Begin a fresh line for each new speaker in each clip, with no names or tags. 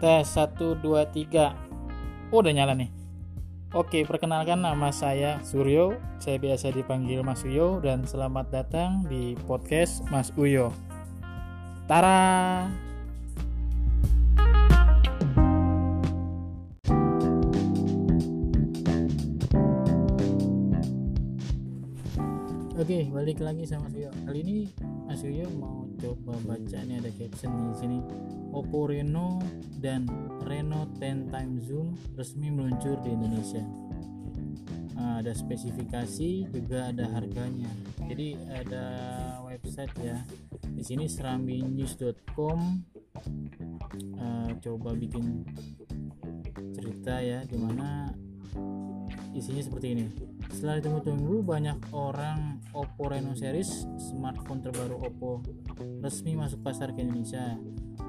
Tes 1 2 3. Oh, udah nyala nih. Oke, perkenalkan nama saya Suryo. Saya biasa dipanggil Mas Uyo dan selamat datang di podcast Mas Uyo. Tara. Oke, balik lagi sama Mas. Kali ini Mas mau coba baca ini ada caption di sini. Oppo Reno dan Reno 10 time zoom resmi meluncur di Indonesia. Nah, ada spesifikasi juga ada harganya. Jadi ada website ya. Di sini serambinews.com uh, coba bikin cerita ya di mana isinya seperti ini. Setelah ditunggu-tunggu banyak orang Oppo Reno series smartphone terbaru Oppo resmi masuk pasar ke Indonesia.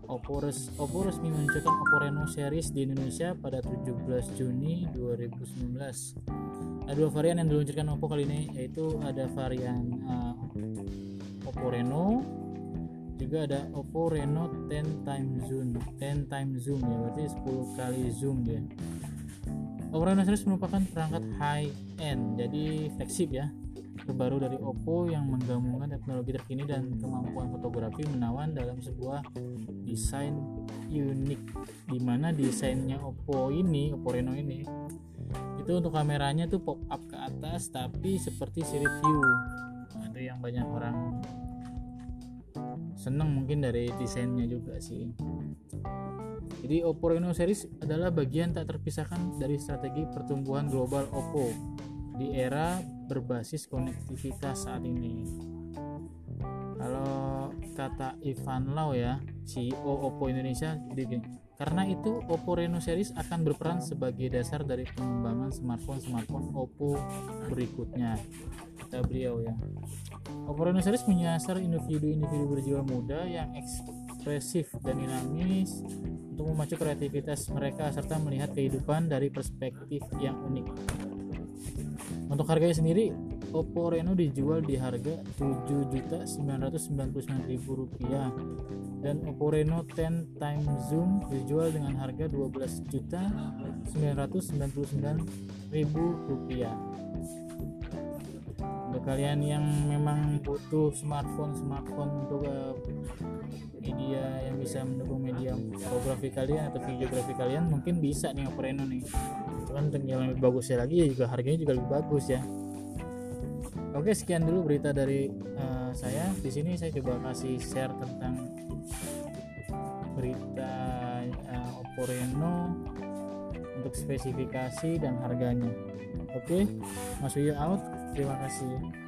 Oppo, res, Oppo resmi meluncurkan Oppo Reno series di Indonesia pada 17 Juni 2019. Ada dua varian yang diluncurkan Oppo kali ini yaitu ada varian uh, Oppo Reno juga ada Oppo Reno 10 time zoom 10 time zoom ya berarti 10 kali zoom dia Reno series merupakan perangkat high end jadi flagship ya terbaru dari Oppo yang menggabungkan teknologi terkini dan kemampuan fotografi menawan dalam sebuah desain unik di mana desainnya Oppo ini Oppo Reno ini itu untuk kameranya tuh pop up ke atas tapi seperti siri view. Ada yang banyak orang seneng mungkin dari desainnya juga sih jadi Oppo Reno series adalah bagian tak terpisahkan dari strategi pertumbuhan global Oppo di era berbasis konektivitas saat ini. Kalau kata Ivan Lau ya, CEO Oppo Indonesia, jadi karena itu Oppo Reno series akan berperan sebagai dasar dari pengembangan smartphone-smartphone Oppo berikutnya. Kata beliau ya. Oppo Reno series menyasar individu-individu berjiwa muda yang ekspresif dan dinamis untuk memacu kreativitas mereka serta melihat kehidupan dari perspektif yang unik. Untuk harganya sendiri, Oppo Reno dijual di harga Rp7.999.000 dan Oppo Reno 10 time zoom dijual dengan harga Rp12.999.000. Untuk kalian yang memang butuh smartphone smartphone untuk uh, bisa mendukung media fotografi kalian atau videografi kalian mungkin bisa nih Oppo Reno nih. Cuman yang lebih bagusnya lagi ya juga harganya juga lebih bagus ya. Oke sekian dulu berita dari uh, saya. Di sini saya coba kasih share tentang berita uh, Oppo Reno untuk spesifikasi dan harganya. Oke Mas Wiyo out. Terima kasih